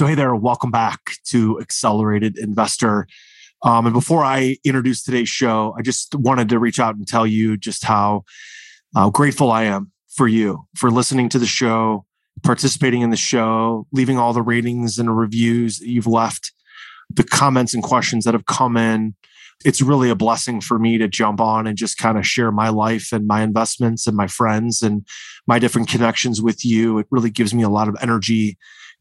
So, hey there, welcome back to Accelerated Investor. Um, and before I introduce today's show, I just wanted to reach out and tell you just how uh, grateful I am for you for listening to the show, participating in the show, leaving all the ratings and reviews that you've left, the comments and questions that have come in. It's really a blessing for me to jump on and just kind of share my life and my investments and my friends and my different connections with you. It really gives me a lot of energy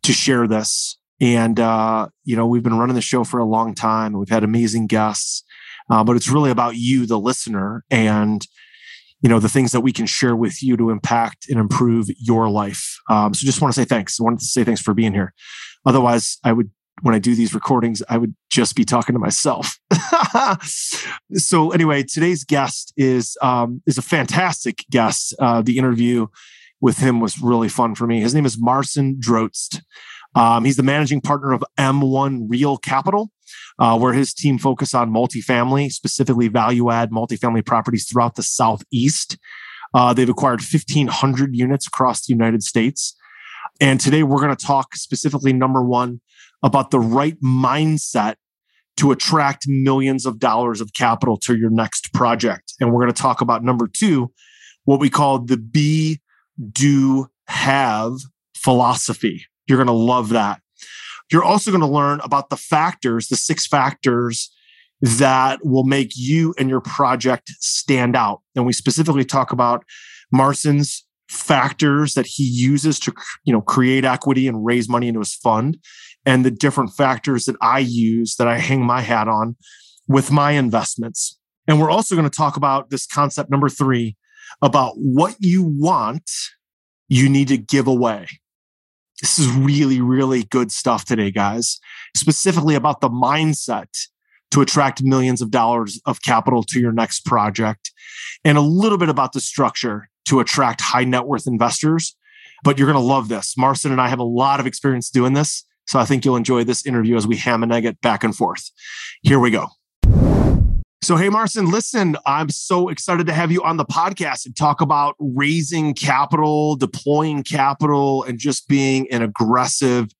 to share this. And, uh, you know, we've been running the show for a long time. We've had amazing guests, uh, but it's really about you, the listener, and, you know, the things that we can share with you to impact and improve your life. Um, so just want to say thanks. I wanted to say thanks for being here. Otherwise, I would, when I do these recordings, I would just be talking to myself. so anyway, today's guest is, um, is a fantastic guest. Uh, the interview with him was really fun for me. His name is Marcin Drozdz. Um, he's the managing partner of M1 Real Capital, uh, where his team focus on multifamily, specifically value add multifamily properties throughout the Southeast. Uh, they've acquired 1,500 units across the United States. And today we're going to talk specifically, number one, about the right mindset to attract millions of dollars of capital to your next project. And we're going to talk about number two, what we call the be, do, have philosophy. You're going to love that. You're also going to learn about the factors, the six factors that will make you and your project stand out. And we specifically talk about Marcin's factors that he uses to you know create equity and raise money into his fund and the different factors that I use that I hang my hat on with my investments. And we're also going to talk about this concept number 3 about what you want you need to give away. This is really, really good stuff today, guys, specifically about the mindset to attract millions of dollars of capital to your next project and a little bit about the structure to attract high net worth investors. But you're going to love this. Marcin and I have a lot of experience doing this. So I think you'll enjoy this interview as we ham and egg it back and forth. Here we go. So, hey, Marcin, listen, I'm so excited to have you on the podcast and talk about raising capital, deploying capital, and just being an aggressive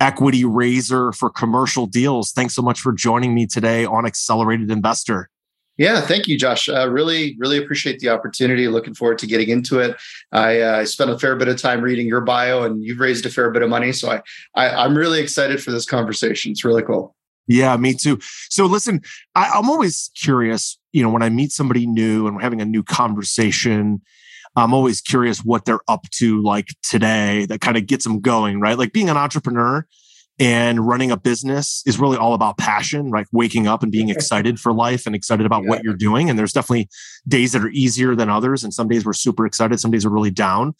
equity raiser for commercial deals. Thanks so much for joining me today on Accelerated Investor. Yeah, thank you, Josh. Uh, really, really appreciate the opportunity. Looking forward to getting into it. I uh, spent a fair bit of time reading your bio, and you've raised a fair bit of money, so I, I I'm really excited for this conversation. It's really cool. Yeah, me too. So listen, I, I'm always curious, you know, when I meet somebody new and we're having a new conversation, I'm always curious what they're up to like today that kind of gets them going, right? Like being an entrepreneur and running a business is really all about passion, right? Waking up and being excited for life and excited about yeah. what you're doing. And there's definitely days that are easier than others. And some days we're super excited, some days are really down.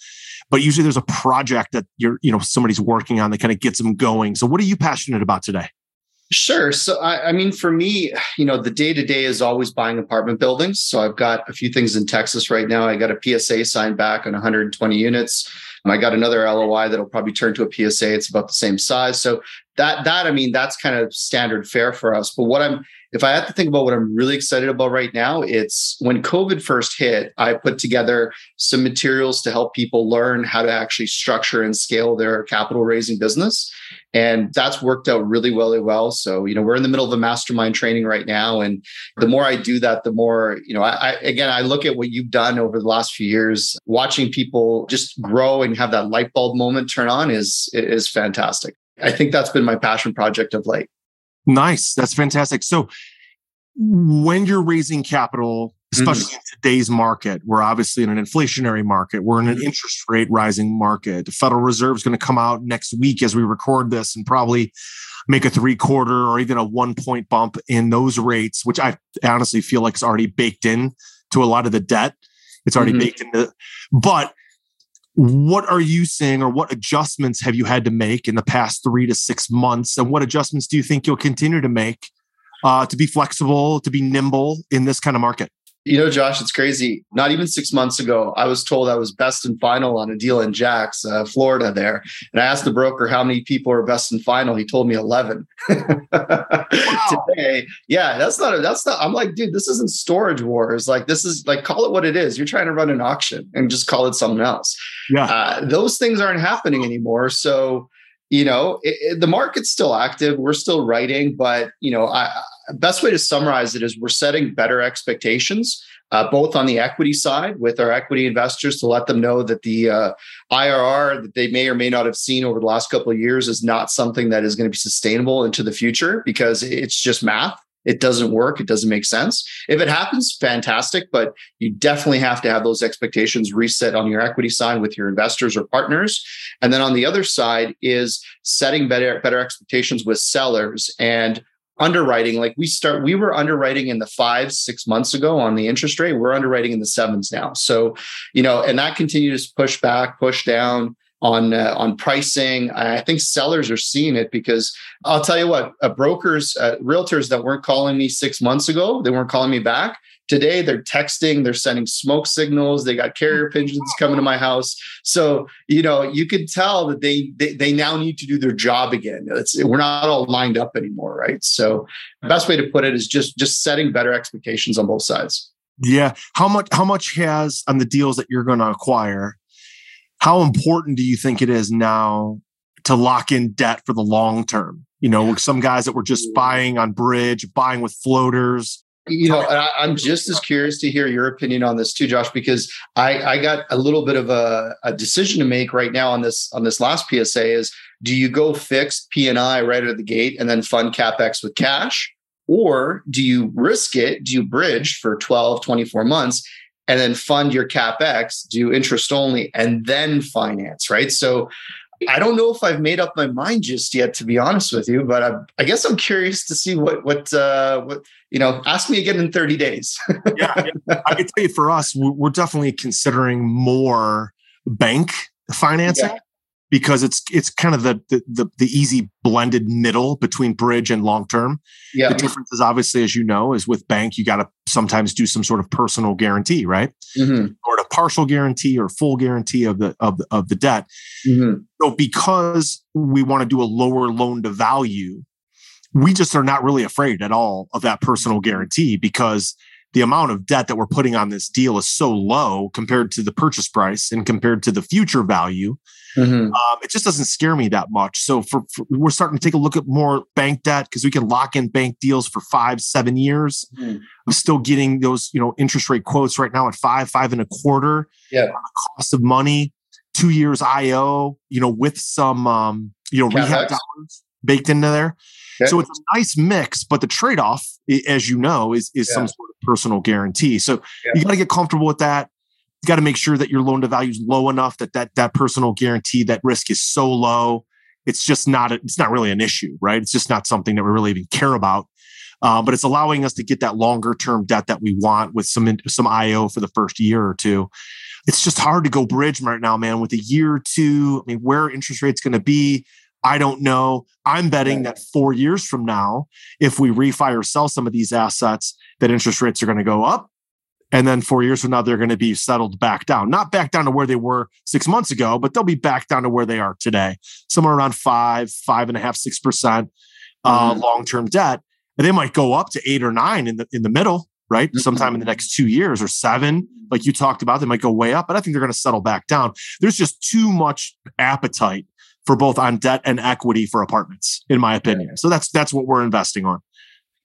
But usually there's a project that you're, you know, somebody's working on that kind of gets them going. So what are you passionate about today? Sure. So, I, I, mean, for me, you know, the day to day is always buying apartment buildings. So, I've got a few things in Texas right now. I got a PSA signed back on 120 units. I got another LOI that'll probably turn to a PSA. It's about the same size. So, that, that, I mean, that's kind of standard fare for us. But what I'm, if I have to think about what I'm really excited about right now, it's when COVID first hit, I put together some materials to help people learn how to actually structure and scale their capital raising business. And that's worked out really, really well. So, you know, we're in the middle of a mastermind training right now. And the more I do that, the more, you know, I, I again, I look at what you've done over the last few years, watching people just grow and have that light bulb moment turn on is, is fantastic. I think that's been my passion project of late. Nice. That's fantastic. So when you're raising capital, especially mm-hmm. in today's market, we're obviously in an inflationary market. We're in an mm-hmm. interest rate rising market. The Federal Reserve is going to come out next week as we record this and probably make a three quarter or even a one point bump in those rates, which I honestly feel like is already baked in to a lot of the debt. It's already mm-hmm. baked into, but what are you seeing or what adjustments have you had to make in the past three to six months? And what adjustments do you think you'll continue to make uh, to be flexible, to be nimble in this kind of market? You know, Josh, it's crazy. Not even six months ago, I was told I was best and final on a deal in Jacks, uh, Florida, there. And I asked the broker how many people are best and final. He told me 11. wow. Today, yeah, that's not, a, that's not, I'm like, dude, this isn't storage wars. Like, this is like, call it what it is. You're trying to run an auction and just call it something else. Yeah. Uh, those things aren't happening anymore. So, you know, it, it, the market's still active. We're still writing, but you know, I, best way to summarize it is we're setting better expectations. Uh, both on the equity side with our equity investors to let them know that the uh, IRR that they may or may not have seen over the last couple of years is not something that is going to be sustainable into the future because it's just math. It doesn't work. It doesn't make sense. If it happens, fantastic. But you definitely have to have those expectations reset on your equity side with your investors or partners. And then on the other side is setting better, better expectations with sellers and underwriting. Like we start, we were underwriting in the five, six months ago on the interest rate. We're underwriting in the sevens now. So, you know, and that continues to push back, push down on uh, on pricing. I think sellers are seeing it because I'll tell you what, uh, brokers, uh, realtors that weren't calling me six months ago, they weren't calling me back. Today they're texting, they're sending smoke signals. They got carrier pigeons coming to my house. So you know you can tell that they they, they now need to do their job again. It's, we're not all lined up anymore, right? So best way to put it is just just setting better expectations on both sides. Yeah. How much how much has on the deals that you're going to acquire? How important do you think it is now to lock in debt for the long term? You know, yeah. some guys that were just buying on bridge, buying with floaters. You know, I, am just as curious to hear your opinion on this too, Josh, because I, I got a little bit of a, a decision to make right now on this on this last PSA is do you go fixed P and I right out of the gate and then fund capex with cash? Or do you risk it? Do you bridge for 12, 24 months and then fund your capex, do interest only, and then finance, right? So I don't know if I've made up my mind just yet, to be honest with you, but I, I guess I'm curious to see what what uh, what you know. Ask me again in 30 days. yeah, I can tell you for us, we're definitely considering more bank financing. Yeah because it's it's kind of the, the the easy blended middle between bridge and long term. Yeah. The difference is obviously, as you know, is with bank you got to sometimes do some sort of personal guarantee, right? Mm-hmm. Or a partial guarantee or full guarantee of the of the, of the debt. Mm-hmm. So because we want to do a lower loan to value, we just are not really afraid at all of that personal guarantee because the amount of debt that we're putting on this deal is so low compared to the purchase price and compared to the future value. Mm-hmm. Um, it just doesn't scare me that much. So for, for we're starting to take a look at more bank debt because we can lock in bank deals for five, seven years. Mm-hmm. I'm still getting those, you know, interest rate quotes right now at five, five and a quarter. Yeah, cost of money, two years IO, you know, with some, um, you know, rehab dollars baked into there. Okay. So it's a nice mix, but the trade off, as you know, is is yeah. some sort of personal guarantee. So yeah. you got to get comfortable with that. You got to make sure that your loan to value is low enough that that that personal guarantee, that risk is so low. It's just not a, it's not really an issue, right? It's just not something that we really even care about. Uh, but it's allowing us to get that longer term debt that we want with some some IO for the first year or two. It's just hard to go bridge right now, man. With a year or two, I mean, where interest rates going to be? I don't know. I'm betting that four years from now, if we refi or sell some of these assets, that interest rates are going to go up. And then four years from now, they're going to be settled back down, not back down to where they were six months ago, but they'll be back down to where they are today, somewhere around five, five and a half, six percent uh, mm-hmm. long-term debt. And they might go up to eight or nine in the in the middle, right? Mm-hmm. Sometime in the next two years or seven, like you talked about, they might go way up, but I think they're going to settle back down. There's just too much appetite for both on debt and equity for apartments, in my opinion. So that's that's what we're investing on.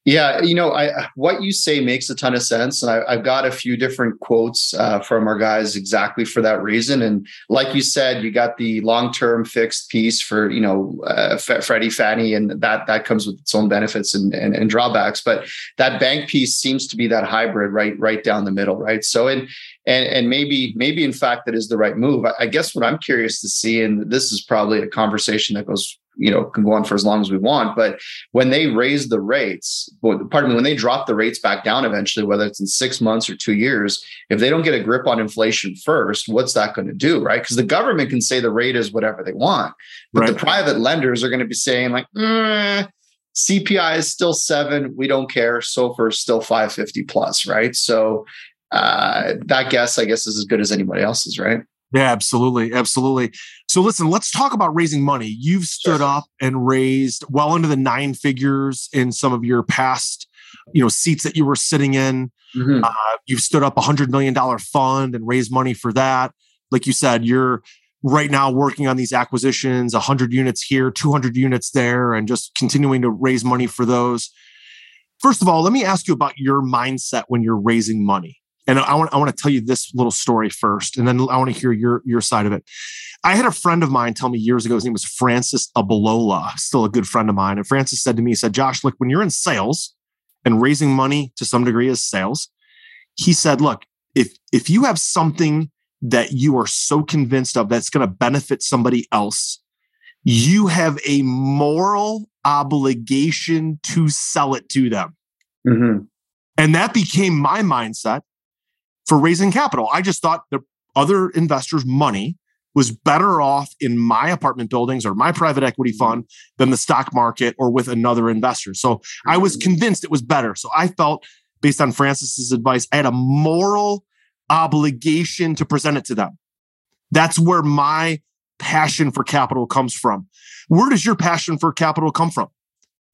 Yeah, you know, I what you say makes a ton of sense, and I, have got a few different quotes uh, from our guys exactly for that reason. And like you said, you got the long term fixed piece for you know uh, Freddie Fannie, and that that comes with its own benefits and, and, and drawbacks. But that bank piece seems to be that hybrid, right, right down the middle, right. So in and and maybe maybe in fact that is the right move. I, I guess what I'm curious to see, and this is probably a conversation that goes you know can go on for as long as we want but when they raise the rates pardon me when they drop the rates back down eventually whether it's in six months or two years if they don't get a grip on inflation first what's that going to do right because the government can say the rate is whatever they want but right. the private lenders are going to be saying like mm, cpi is still seven we don't care SOFR is still 550 plus right so uh, that guess, I guess, is as good as anybody else's, right? Yeah, absolutely. Absolutely. So listen, let's talk about raising money. You've stood sure. up and raised well into the nine figures in some of your past, you know, seats that you were sitting in. Mm-hmm. Uh, you've stood up a hundred million dollar fund and raised money for that. Like you said, you're right now working on these acquisitions 100 units here 200 units there and just continuing to raise money for those first of all let me ask you about your mindset when you're raising money and i want, I want to tell you this little story first and then i want to hear your, your side of it i had a friend of mine tell me years ago his name was francis abalola still a good friend of mine and francis said to me he said josh look when you're in sales and raising money to some degree is sales he said look if if you have something that you are so convinced of that's going to benefit somebody else, you have a moral obligation to sell it to them. Mm-hmm. And that became my mindset for raising capital. I just thought the other investors' money was better off in my apartment buildings or my private equity fund than the stock market or with another investor. So I was mm-hmm. convinced it was better. So I felt, based on Francis's advice, I had a moral obligation to present it to them. That's where my passion for capital comes from. Where does your passion for capital come from?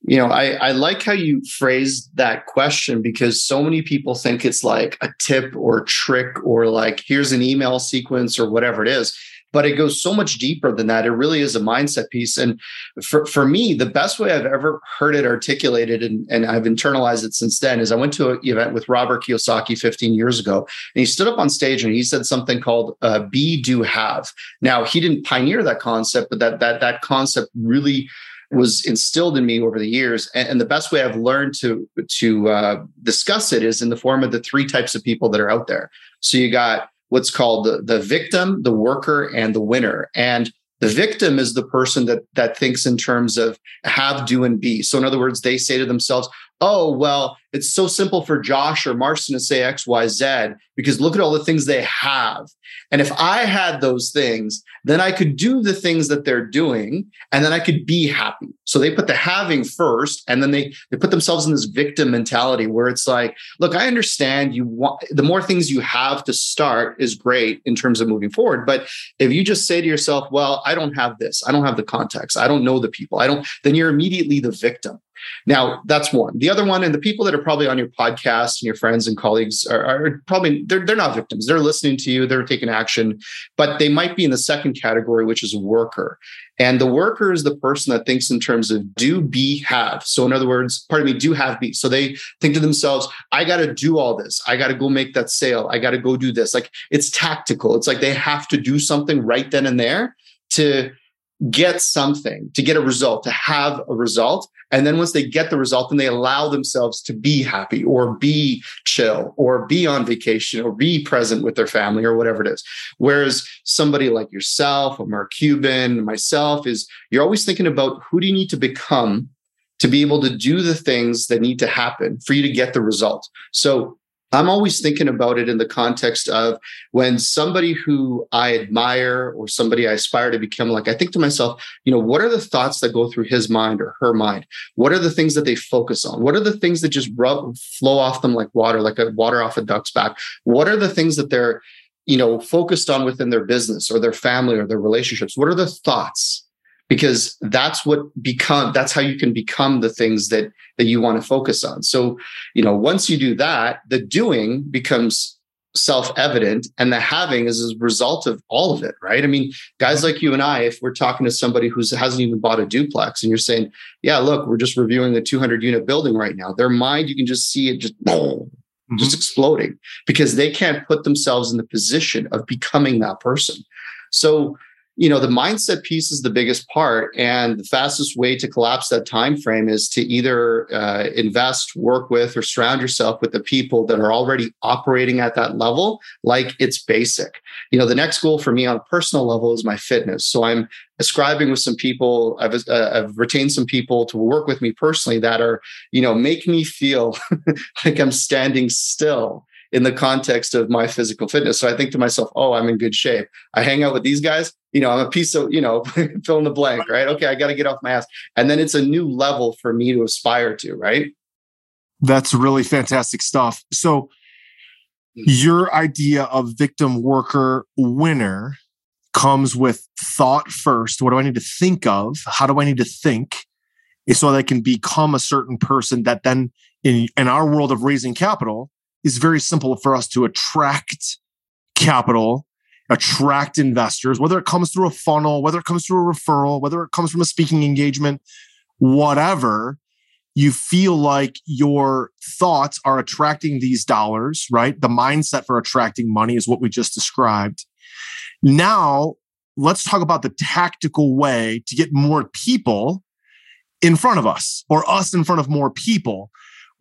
You know, I, I like how you phrased that question because so many people think it's like a tip or trick or like here's an email sequence or whatever it is but it goes so much deeper than that. It really is a mindset piece. And for, for me, the best way I've ever heard it articulated, and, and I've internalized it since then, is I went to an event with Robert Kiyosaki 15 years ago, and he stood up on stage and he said something called uh, "be, do, have." Now he didn't pioneer that concept, but that that that concept really was instilled in me over the years and, and, the best way i've learned to to uh, discuss it is in the form of the three types of people that are out there so you got what's called the, the victim, the worker, and the winner. And the victim is the person that that thinks in terms of have, do, and be. So in other words, they say to themselves, oh, well, it's so simple for Josh or Marcin to say X, Y, Z, because look at all the things they have. And if I had those things, then I could do the things that they're doing and then I could be happy. So they put the having first and then they, they put themselves in this victim mentality where it's like, look, I understand you want the more things you have to start is great in terms of moving forward. But if you just say to yourself, well, I don't have this, I don't have the context, I don't know the people, I don't, then you're immediately the victim. Now, that's one. The other one, and the people that are probably on your podcast and your friends and colleagues are, are, probably they're, they're not victims. They're listening to you, they're taking action, but they might be in the second category, which is worker. And the worker is the person that thinks in terms of do, be, have. So, in other words, pardon me, do, have, be. So they think to themselves, I got to do all this. I got to go make that sale. I got to go do this. Like it's tactical. It's like they have to do something right then and there to get something, to get a result, to have a result. And then once they get the result, then they allow themselves to be happy or be chill or be on vacation or be present with their family or whatever it is. Whereas somebody like yourself or Mark Cuban, myself, is you're always thinking about who do you need to become to be able to do the things that need to happen for you to get the result. So I'm always thinking about it in the context of when somebody who I admire or somebody I aspire to become like, I think to myself, you know, what are the thoughts that go through his mind or her mind? What are the things that they focus on? What are the things that just rub, flow off them like water, like a water off a duck's back? What are the things that they're, you know, focused on within their business or their family or their relationships? What are the thoughts? Because that's what become that's how you can become the things that that you want to focus on. So you know once you do that the doing becomes self-evident and the having is a result of all of it right? I mean guys like you and i if we're talking to somebody who hasn't even bought a duplex and you're saying yeah look we're just reviewing the 200 unit building right now their mind you can just see it just mm-hmm. just exploding because they can't put themselves in the position of becoming that person. So you know the mindset piece is the biggest part and the fastest way to collapse that time frame is to either uh, invest work with or surround yourself with the people that are already operating at that level like it's basic. You know the next goal for me on a personal level is my fitness. So i'm ascribing with some people I've, uh, I've retained some people to work with me personally that are you know make me feel like i'm standing still in the context of my physical fitness. So I think to myself, oh, I'm in good shape. I hang out with these guys, you know, I'm a piece of, you know, fill in the blank, right? Okay, I got to get off my ass. And then it's a new level for me to aspire to, right? That's really fantastic stuff. So hmm. your idea of victim worker winner comes with thought first. What do I need to think of? How do I need to think? So that I can become a certain person that then in, in our world of raising capital is very simple for us to attract capital attract investors, whether it comes through a funnel, whether it comes through a referral, whether it comes from a speaking engagement, whatever, you feel like your thoughts are attracting these dollars, right? The mindset for attracting money is what we just described. Now, let's talk about the tactical way to get more people in front of us or us in front of more people.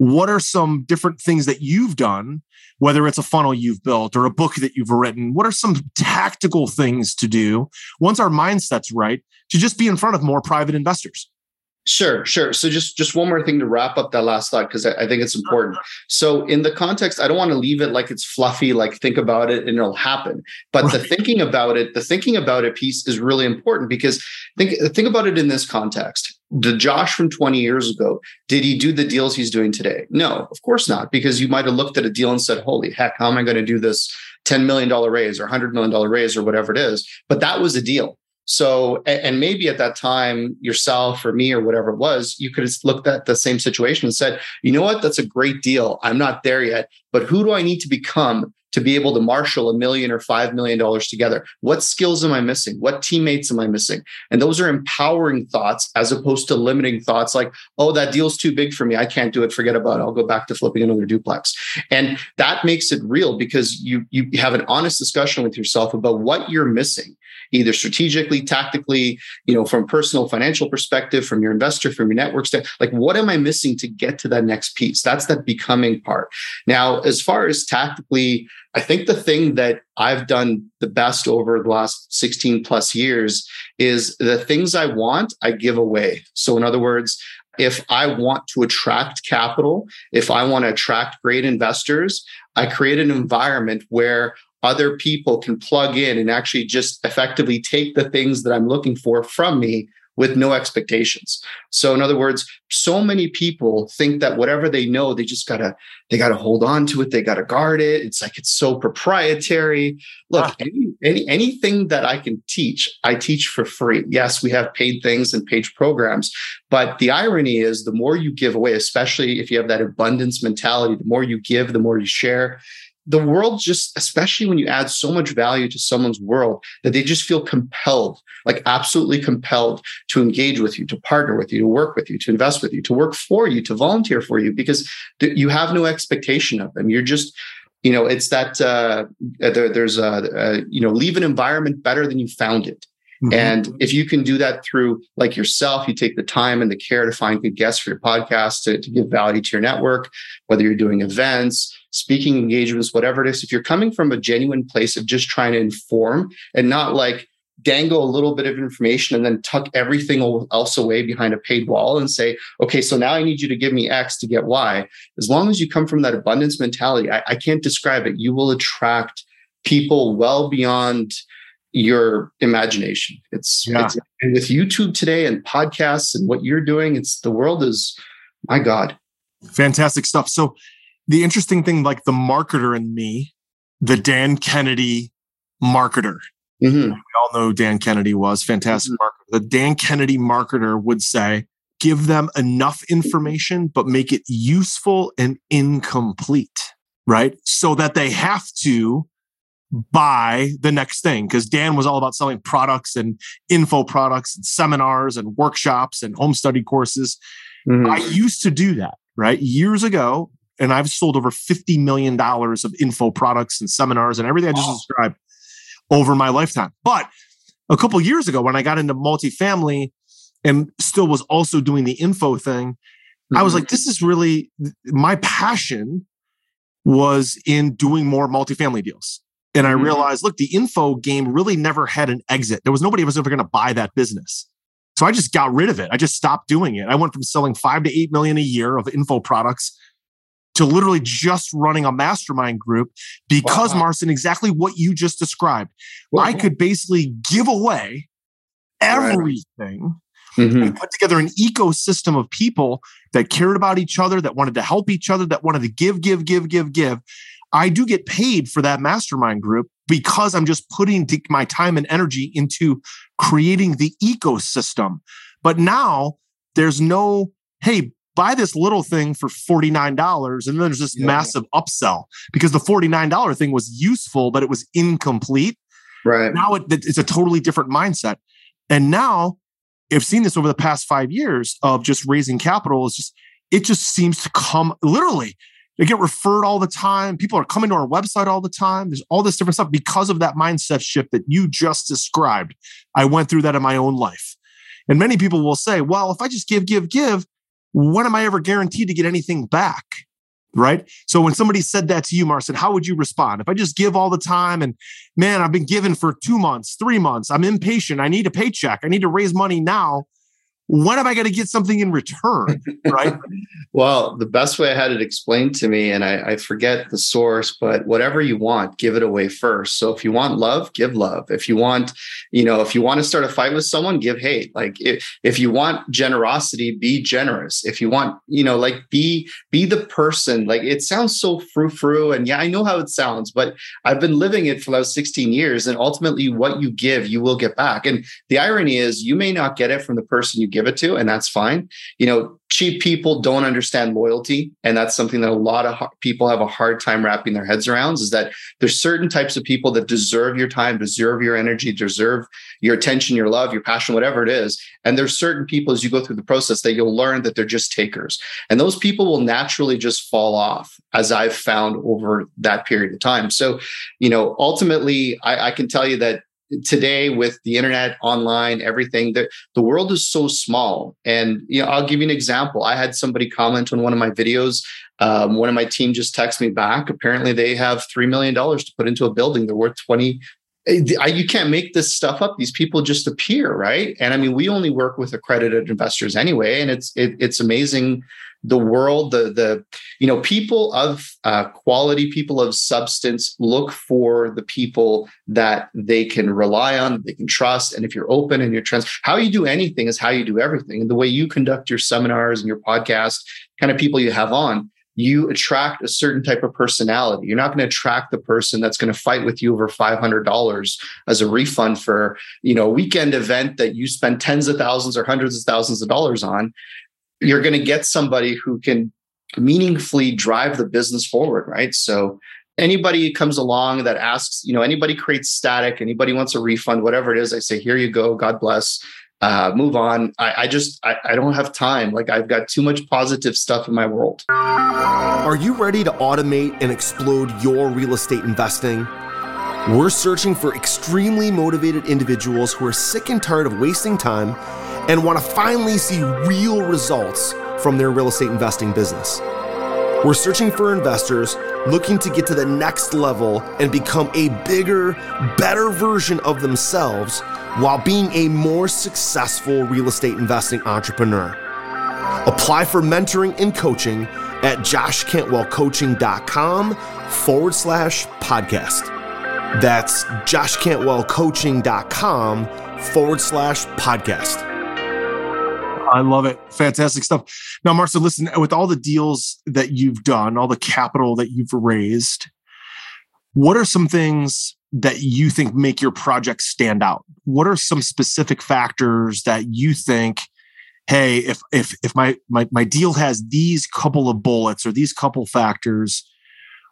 What are some different things that you've done, whether it's a funnel you've built or a book that you've written? What are some tactical things to do once our mindset's right to just be in front of more private investors? Sure, sure. So just just one more thing to wrap up that last thought because I, I, think it's important. Uh-huh. So in the context, I don't want to leave it like it's fluffy, like think about it and it'll happen. But right. the thinking about it, the thinking about it piece is really important because think think about it in this context. The Josh from 20 years ago, did he do the deals he's doing today? No, of course not, because you might have looked at a deal and said, Holy heck, how am I going to do this $10 million raise or $100 million raise or whatever it is? But that was a deal so, and maybe at that time, yourself or me or whatever it was, you could have looked at the same situation and said, you know what, that's a great deal. I'm not there yet, but who do I need to become to be able to marshal a million or five million dollars together? What skills am I missing? What teammates am I missing? And those are empowering thoughts as opposed to limiting thoughts like, oh, that deal's too big for me. I can't do it. Forget about it. I'll go back to flipping another duplex. And that makes it real because you you have an honest discussion with yourself about what you're missing either strategically, tactically, you know, from personal financial perspective, from your investor, from your network. Like, what am I missing to get to that next piece? That's that becoming part. Now, as far as tactically, I think the thing that I've done the best over the last 16 plus years is the things I want, I give away. So, in other words, if I want to attract capital, if I want to attract great investors, I create an environment where other people can plug in and actually just effectively take the things that I'm looking for from me with no expectations. So in other words, so many people think that whatever they know, they just gotta they gotta hold on to it, they gotta guard it. It's like it's so proprietary. Look, ah. any, any anything that I can teach, I teach for free. Yes, we have paid things and paid programs, but the irony is the more you give away, especially if you have that abundance mentality, the more you give, the more you share the world just, especially when you add so much value to someone's world, that they just feel compelled, like absolutely compelled to engage with you, to partner with you, to work with you, to invest with you, to work for you, to volunteer for you, because th- you have no expectation of them. You're just, you know, it's that uh, there, there's a, a, you know, leave an environment better than you found it. Mm-hmm. And if you can do that through like yourself, you take the time and the care to find good guests for your podcast to, to give value to your network, whether you're doing events, speaking engagements, whatever it is, if you're coming from a genuine place of just trying to inform and not like dangle a little bit of information and then tuck everything else away behind a paid wall and say, okay, so now I need you to give me X to get Y. As long as you come from that abundance mentality, I, I can't describe it. You will attract people well beyond your imagination. It's, yeah. it's with YouTube today and podcasts and what you're doing, it's the world is my God. Fantastic stuff. So the interesting thing, like the marketer in me, the Dan Kennedy marketer. Mm-hmm. We all know who Dan Kennedy was, fantastic mm-hmm. marketer. The Dan Kennedy marketer would say, give them enough information, but make it useful and incomplete, right? So that they have to buy the next thing because Dan was all about selling products and info products and seminars and workshops and home study courses. Mm-hmm. I used to do that, right? Years ago. And I've sold over $50 million of info products and seminars and everything I just wow. described over my lifetime. But a couple years ago, when I got into multifamily and still was also doing the info thing, mm-hmm. I was mm-hmm. like, this is really my passion was in doing more multifamily deals. And I mm-hmm. realized, look, the info game really never had an exit. There was nobody was ever going to buy that business. So I just got rid of it. I just stopped doing it. I went from selling five to eight million a year of info products to literally just running a mastermind group because, wow. Marcin, exactly what you just described. Wow. I could basically give away everything right. mm-hmm. and put together an ecosystem of people that cared about each other, that wanted to help each other, that wanted to give, give, give, give, give. I do get paid for that mastermind group because I'm just putting my time and energy into creating the ecosystem. But now there's no, hey, buy this little thing for $49 and then there's this yeah. massive upsell because the $49 thing was useful but it was incomplete Right. Now it, it's a totally different mindset. And now I've seen this over the past five years of just raising capital is just, it just seems to come literally. They get referred all the time. People are coming to our website all the time. There's all this different stuff because of that mindset shift that you just described. I went through that in my own life. And many people will say, well, if I just give, give, give, when am I ever guaranteed to get anything back? Right. So when somebody said that to you, Marcin, how would you respond? If I just give all the time and man, I've been given for two months, three months, I'm impatient. I need a paycheck. I need to raise money now when am I going to get something in return? Right. well, the best way I had it explained to me, and I, I, forget the source, but whatever you want, give it away first. So if you want love, give love. If you want, you know, if you want to start a fight with someone, give hate. Like if, if you want generosity, be generous. If you want, you know, like be be the person. Like it sounds so frou frou, and yeah, I know how it sounds, but I've been living it for last 16 years, and ultimately, what you give, you will get back. And the irony is, you may not get it from the person you give give it to, and that's fine. You know, cheap people don't understand loyalty, and that's something that a lot of people have a hard time wrapping their heads around. Is that there's certain types of people that deserve your time, deserve your energy, deserve your attention, your love, your passion, whatever it is. And there's certain people as you go through the process that you'll learn that they're just takers, and those people will naturally just fall off, as I've found over that period of time. So, you know, ultimately, I, I can tell you that today with the internet online everything the, the world is so small. And you know i'll give you an example. I had somebody comment on one of my videos. Um, one of my team just texted me back. Apparently they have $3 million to put into a building. They're worth 20 eh, you can't make this stuff up. These people just appear right? And i mean we only work with accredited investors anyway and it's it, it's amazing the world the the you know people of uh, quality people of substance look for the people that they can rely on they can trust. And if you're open and you're trans how you do anything is how you do everything. And the way you conduct your seminars and your podcast kind of people you have on you attract a certain type of personality. You're not going to attract the person that's going to fight with you over $500 as a refund for, you know, a weekend event that you spend tens of thousands or hundreds of thousands of dollars on you're going to get somebody who can meaningfully drive the business forward, right? So anybody comes along that asks, you know, anybody creates static, anybody wants a refund, whatever it is, I say, here you go, God bless. Uh, move on. I, I just I, I don't have time. Like I've got too much positive stuff in my world. Are you ready to automate and explode your real estate investing? We're searching for extremely motivated individuals who are sick and tired of wasting time and want to finally see real results from their real estate investing business. We're searching for investors looking to get to the next level and become a bigger, better version of themselves while being a more successful real estate investing entrepreneur. Apply for mentoring and coaching at joshcantwellcoaching.com forward slash podcast. That's joshcantwellcoaching.com forward slash podcast. I love it. Fantastic stuff. Now, Marcin, listen, with all the deals that you've done, all the capital that you've raised, what are some things that you think make your project stand out? What are some specific factors that you think, hey, if if if my my, my deal has these couple of bullets or these couple factors,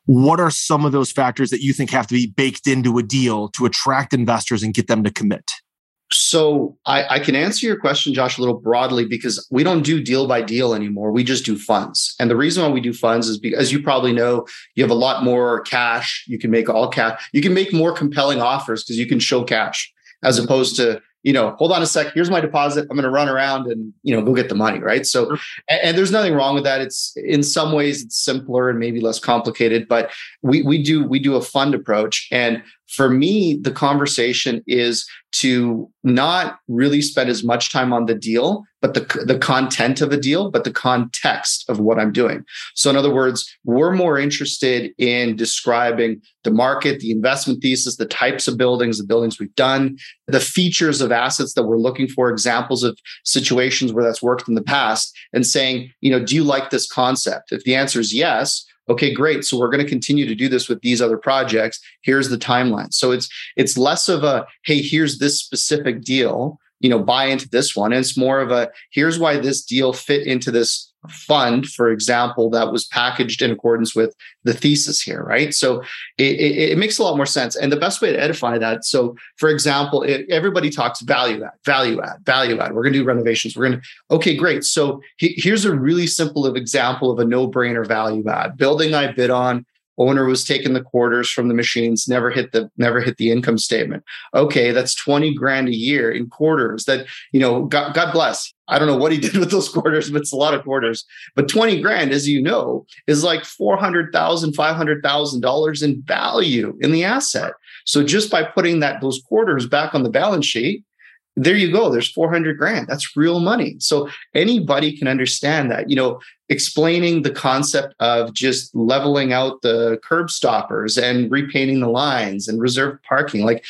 what are some of those factors that you think have to be baked into a deal to attract investors and get them to commit? So I, I, can answer your question, Josh, a little broadly because we don't do deal by deal anymore. We just do funds. And the reason why we do funds is because, as you probably know, you have a lot more cash. You can make all cash. You can make more compelling offers because you can show cash as opposed to you know, hold on a sec. Here's my deposit. I'm going to run around and you know go get the money, right? So, and, and, there's nothing wrong with that. It's in some ways it's simpler and maybe less complicated, but we we do we do a fund approach, and for me, the conversation is to not really spend as much time on the deal, but the, the content of a deal, but the context of what I'm doing. So, in other words, we're more interested in describing the market, the investment thesis, the types of buildings, the buildings we've done, the features of assets that we're looking for, examples of situations where that's worked in the past, and saying, you know, do you like this concept? If the answer is yes, okay great. So we're going to continue to do this with these other projects. Here's the timeline. So it's it's less of a hey here's this specific deal you know buy into this one. And it's more of a here's why this deal fit into this fund, for example, that was packaged in accordance with the thesis here, right? So it, it, it, makes a lot more sense. And the best way to edify that, so for example, it, everybody talks value add, value add, value add. We're going to do renovations. We're going to, okay, great. So he, here's a really simple example of a no brainer value add. Building I bid on, owner was taking the quarters from the machines never hit the never hit the income statement. Okay that's 20 grand a year in quarters that you know god, god bless. I don't know what he did with those quarters but it's a lot of quarters. But 20 grand as you know is like 400000 500000 dollars in value in the asset. So just by putting that those quarters back on the balance sheet there you go there's 400 grand that's real money. So anybody can understand that you know explaining the concept of just leveling out the curb stoppers and repainting the lines and reserved parking like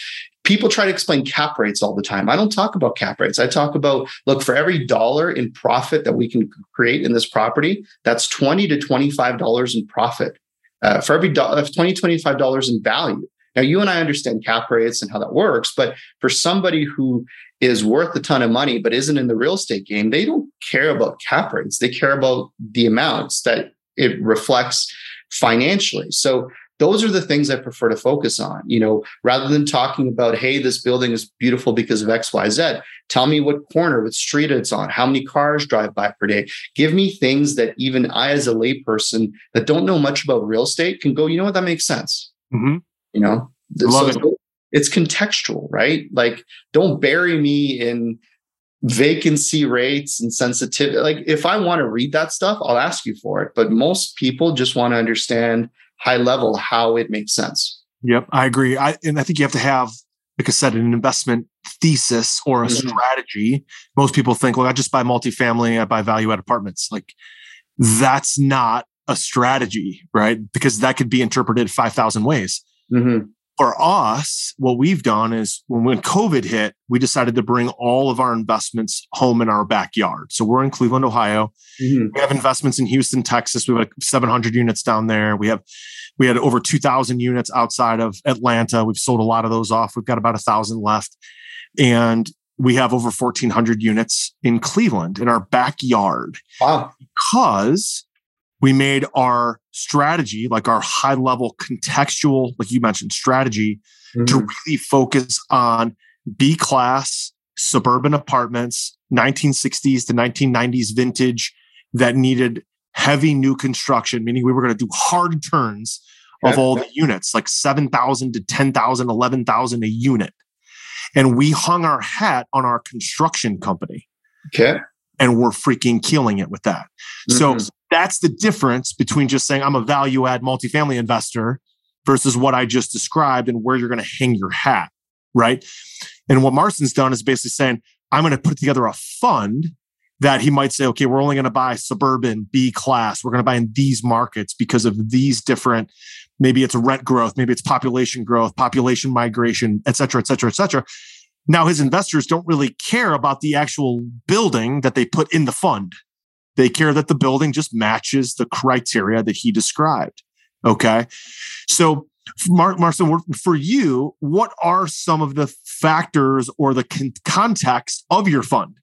people try to explain cap rates all the time. I don't talk about cap rates. I talk about look for every dollar in profit that we can create in this property that's 20 to 25 dollars in profit. Uh, for every dollar 20 25 dollars in value now, you and I understand cap rates and how that works, but for somebody who is worth a ton of money but isn't in the real estate game, they don't care about cap rates. They care about the amounts that it reflects financially. So those are the things I prefer to focus on. You know, rather than talking about, hey, this building is beautiful because of XYZ, tell me what corner, what street it's on, how many cars drive by per day. Give me things that even I, as a layperson that don't know much about real estate, can go, you know what, that makes sense. Mm-hmm. You know, Love so it. it's contextual, right? Like, don't bury me in vacancy rates and sensitivity. Like, if I want to read that stuff, I'll ask you for it. But most people just want to understand high level how it makes sense. Yep, I agree. I and I think you have to have, like I said, an investment thesis or a mm-hmm. strategy. Most people think, well, I just buy multifamily, I buy value add apartments. Like, that's not a strategy, right? Because that could be interpreted 5,000 ways. Mm-hmm. For us, what we've done is when, when COVID hit, we decided to bring all of our investments home in our backyard. So we're in Cleveland, Ohio. Mm-hmm. We have investments in Houston, Texas. We have like 700 units down there. We have we had over 2,000 units outside of Atlanta. We've sold a lot of those off. We've got about a thousand left, and we have over 1,400 units in Cleveland in our backyard. Wow! Because we made our strategy, like our high level contextual, like you mentioned, strategy mm-hmm. to really focus on B class suburban apartments, 1960s to 1990s vintage that needed heavy new construction, meaning we were going to do hard turns of all the units, like 7,000 to 10,000, 11,000 a unit. And we hung our hat on our construction company. Okay. And we're freaking killing it with that. Mm-hmm. So that's the difference between just saying I'm a value add multifamily investor versus what I just described and where you're going to hang your hat. Right. And what Marcin's done is basically saying, I'm going to put together a fund that he might say, okay, we're only going to buy suburban B class. We're going to buy in these markets because of these different, maybe it's rent growth, maybe it's population growth, population migration, et cetera, et cetera, et cetera. Now his investors don't really care about the actual building that they put in the fund. They care that the building just matches the criteria that he described. Okay. So, Mark Marcin, for you, what are some of the factors or the con- context of your fund?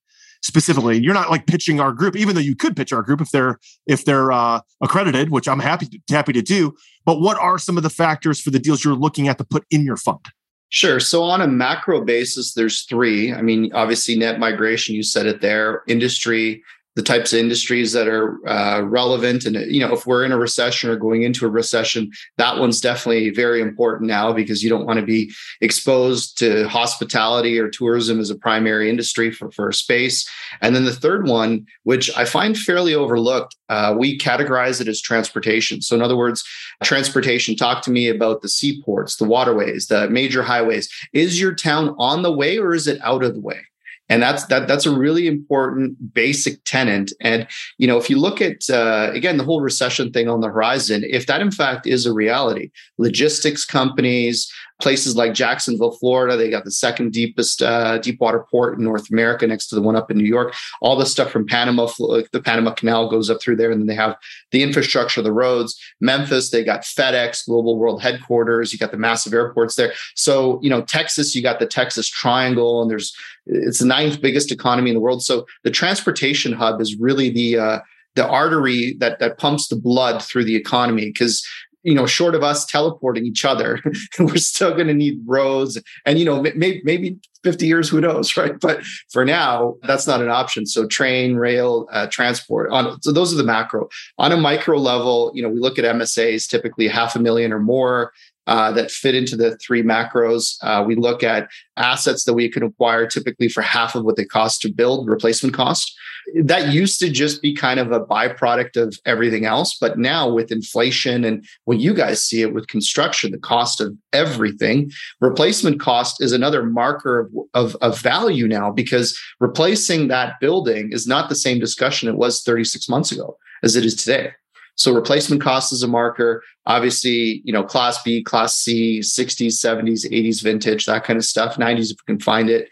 specifically you're not like pitching our group even though you could pitch our group if they're if they're uh, accredited which i'm happy to, happy to do but what are some of the factors for the deals you're looking at to put in your fund Sure. So on a macro basis, there's three. I mean, obviously, net migration, you said it there, industry, the types of industries that are uh, relevant. And, you know, if we're in a recession or going into a recession, that one's definitely very important now because you don't want to be exposed to hospitality or tourism as a primary industry for, for space. And then the third one, which I find fairly overlooked, uh, we categorize it as transportation. So, in other words, transportation, talk to me about the seaports, the waterways, the major highways. Is your town on the way or is it out of the way? And that's that that's a really important basic tenant and you know if you look at uh, again the whole recession thing on the horizon if that in fact is a reality logistics companies places like Jacksonville, Florida. They got the second deepest uh, deep water port in North America, next to the one up in New York. All the stuff from Panama, the Panama Canal goes up through there, and then they have the infrastructure, the roads. Memphis, they got FedEx, Global World Headquarters. You got the massive airports there. So you know, Texas, you got the Texas Triangle, and there's it's the ninth biggest economy in the world. So the transportation hub is really the uh, the artery that that pumps the blood through the economy because you know short of us teleporting each other we're still going to need roads and you know maybe maybe 50 years who knows right? But for now that's not an option. So train rail uh, transport on so those are the macro. On a micro level you know we look at msas typically half a million or more uh, that fit into the three macros. Uh, we look at assets that we can acquire typically for half of what they cost to build, replacement cost. That used to just be kind of a byproduct of everything else. But now with inflation and when you guys see it with construction, the cost of everything, replacement cost is another marker of, of, of value now because replacing that building is not the same discussion it was 36 months ago as it is today. So replacement cost is a marker. Obviously, you know, class B, class C, 60s, 70s, 80s vintage, that kind of stuff, 90s if we can find it.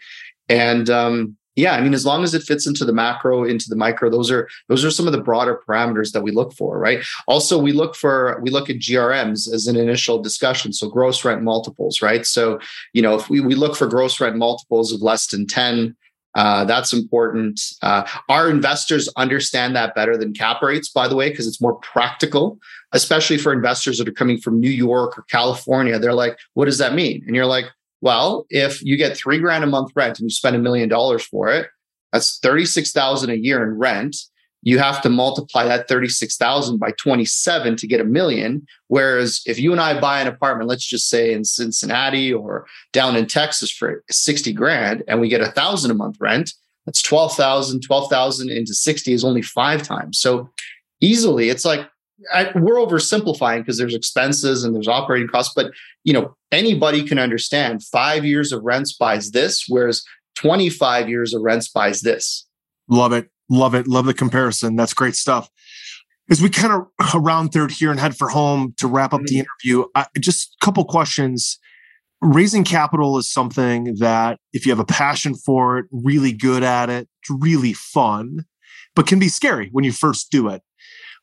And um, yeah, I mean, as long as it fits into the macro, into the micro, those are those are some of the broader parameters that we look for, right? Also, we look for we look at GRMs as an initial discussion, so gross rent multiples, right? So, you know, if we, we look for gross rent multiples of less than 10, uh, that's important. Uh, our investors understand that better than cap rates, by the way, because it's more practical, especially for investors that are coming from New York or California. They're like, what does that mean? And you're like, well, if you get three grand a month rent and you spend a million dollars for it, that's 36,000 a year in rent you have to multiply that 36,000 by 27 to get a million. Whereas if you and I buy an apartment, let's just say in Cincinnati or down in Texas for 60 grand and we get a thousand a month rent, that's 12,000, 12,000 into 60 is only five times. So easily it's like, I, we're oversimplifying because there's expenses and there's operating costs, but you know anybody can understand five years of rents buys this, whereas 25 years of rents buys this. Love it. Love it. Love the comparison. That's great stuff. As we kind of round third here and head for home to wrap up the mm-hmm. interview, I, just a couple questions. Raising capital is something that, if you have a passion for it, really good at it, it's really fun, but can be scary when you first do it.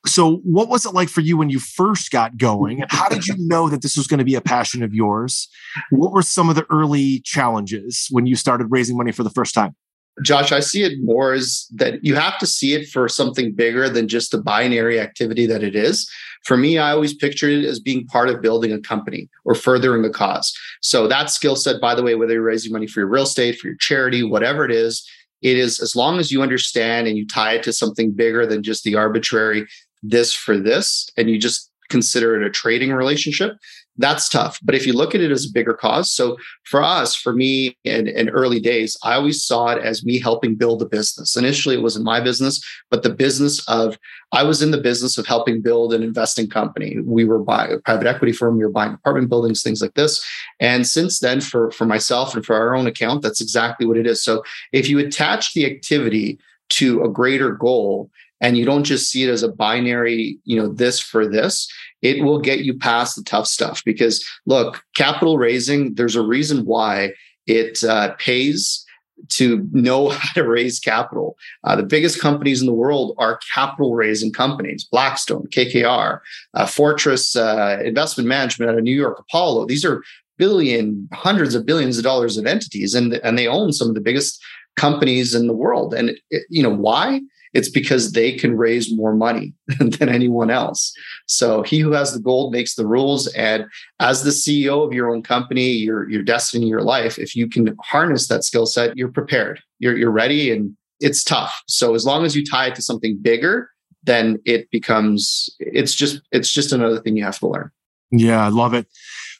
So, what was it like for you when you first got going? And how did you know that this was going to be a passion of yours? What were some of the early challenges when you started raising money for the first time? Josh, I see it more as that you have to see it for something bigger than just the binary activity that it is. For me, I always pictured it as being part of building a company or furthering a cause. So that skill set, by the way, whether you're raising money for your real estate, for your charity, whatever it is, it is as long as you understand and you tie it to something bigger than just the arbitrary this for this, and you just consider it a trading relationship, that's tough. But if you look at it as a bigger cause, so for us, for me in, in early days, I always saw it as me helping build a business. Initially, it wasn't my business, but the business of I was in the business of helping build an investing company. We were buying a private equity firm, we were buying apartment buildings, things like this. And since then, for, for myself and for our own account, that's exactly what it is. So if you attach the activity to a greater goal and you don't just see it as a binary, you know, this for this, it will get you past the tough stuff because look, capital raising, there's a reason why it uh, pays to know how to raise capital. Uh, the biggest companies in the world are capital raising companies Blackstone, KKR, uh, Fortress uh, Investment Management out of New York, Apollo. These are billion, hundreds of billions of dollars of entities, and, and they own some of the biggest companies in the world. And, it, you know, why? It's because they can raise more money than anyone else. So he who has the gold makes the rules. And as the CEO of your own company, your your destiny, your life, if you can harness that skill set, you're prepared. You're you're ready, and it's tough. So as long as you tie it to something bigger, then it becomes it's just it's just another thing you have to learn. Yeah, I love it.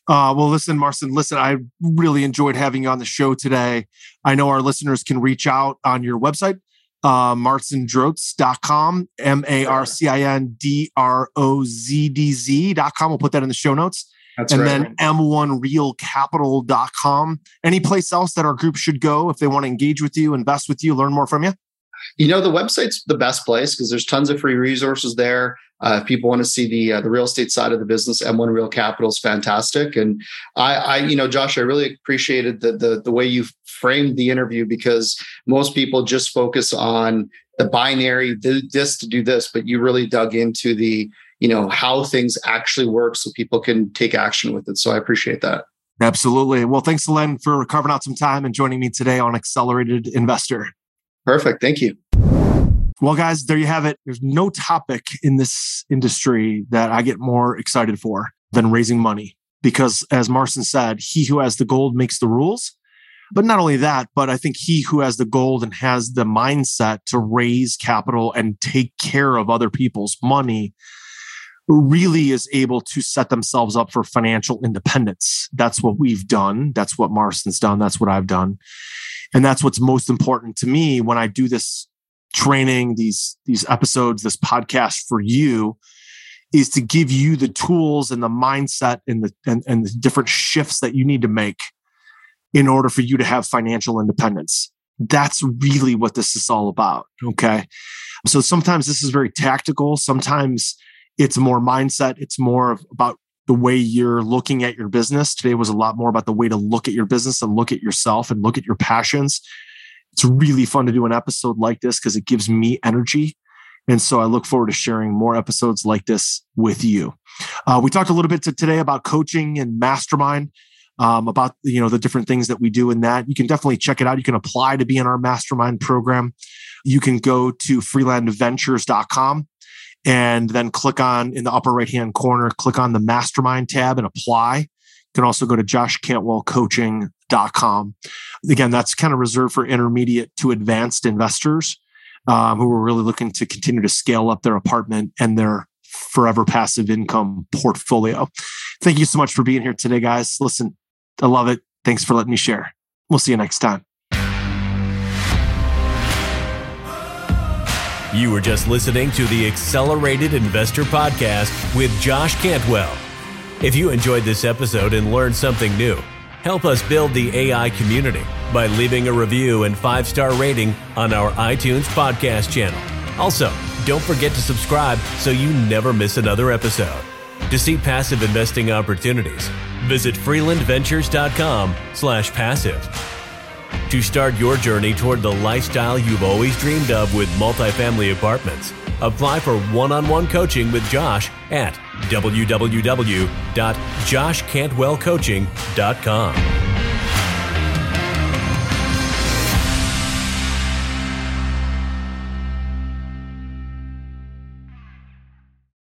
Uh, well, listen, Marcin, listen, I really enjoyed having you on the show today. I know our listeners can reach out on your website, uh, marcindrozdz.com, M A R C I N D R O Z D Z.com. We'll put that in the show notes. That's and right. then m1realcapital.com. Any place else that our group should go if they want to engage with you, invest with you, learn more from you? You know, the website's the best place because there's tons of free resources there. Uh, if people want to see the uh, the real estate side of the business, M1 Real Capital is fantastic. And I, I, you know, Josh, I really appreciated the the the way you framed the interview because most people just focus on the binary, this to do this, but you really dug into the you know how things actually work so people can take action with it. So I appreciate that. Absolutely. Well, thanks, Len, for carving out some time and joining me today on Accelerated Investor. Perfect. Thank you. Well, guys, there you have it. There's no topic in this industry that I get more excited for than raising money. Because as Marcin said, he who has the gold makes the rules. But not only that, but I think he who has the gold and has the mindset to raise capital and take care of other people's money really is able to set themselves up for financial independence. That's what we've done. That's what Marcin's done. That's what I've done. And that's what's most important to me when I do this training, these, these episodes, this podcast for you is to give you the tools and the mindset and the, and, and the different shifts that you need to make in order for you to have financial independence. That's really what this is all about. Okay. So sometimes this is very tactical. Sometimes it's more mindset. It's more about the way you're looking at your business. Today was a lot more about the way to look at your business and look at yourself and look at your passions. It's really fun to do an episode like this because it gives me energy. And so I look forward to sharing more episodes like this with you. Uh, we talked a little bit today about coaching and mastermind, um, about you know the different things that we do in that. You can definitely check it out. You can apply to be in our mastermind program. You can go to freelandventures.com and then click on in the upper right hand corner, click on the mastermind tab and apply. You can also go to joshcantwellcoaching.com. Again, that's kind of reserved for intermediate to advanced investors um, who are really looking to continue to scale up their apartment and their forever passive income portfolio. Thank you so much for being here today, guys. Listen, I love it. Thanks for letting me share. We'll see you next time. You were just listening to the Accelerated Investor Podcast with Josh Cantwell. If you enjoyed this episode and learned something new, help us build the AI community by leaving a review and five star rating on our iTunes podcast channel. Also, don't forget to subscribe so you never miss another episode. To see passive investing opportunities, visit freelandventures.com/passive. To start your journey toward the lifestyle you've always dreamed of with multifamily apartments, apply for one on one coaching with Josh at www.joshcantwellcoaching.com.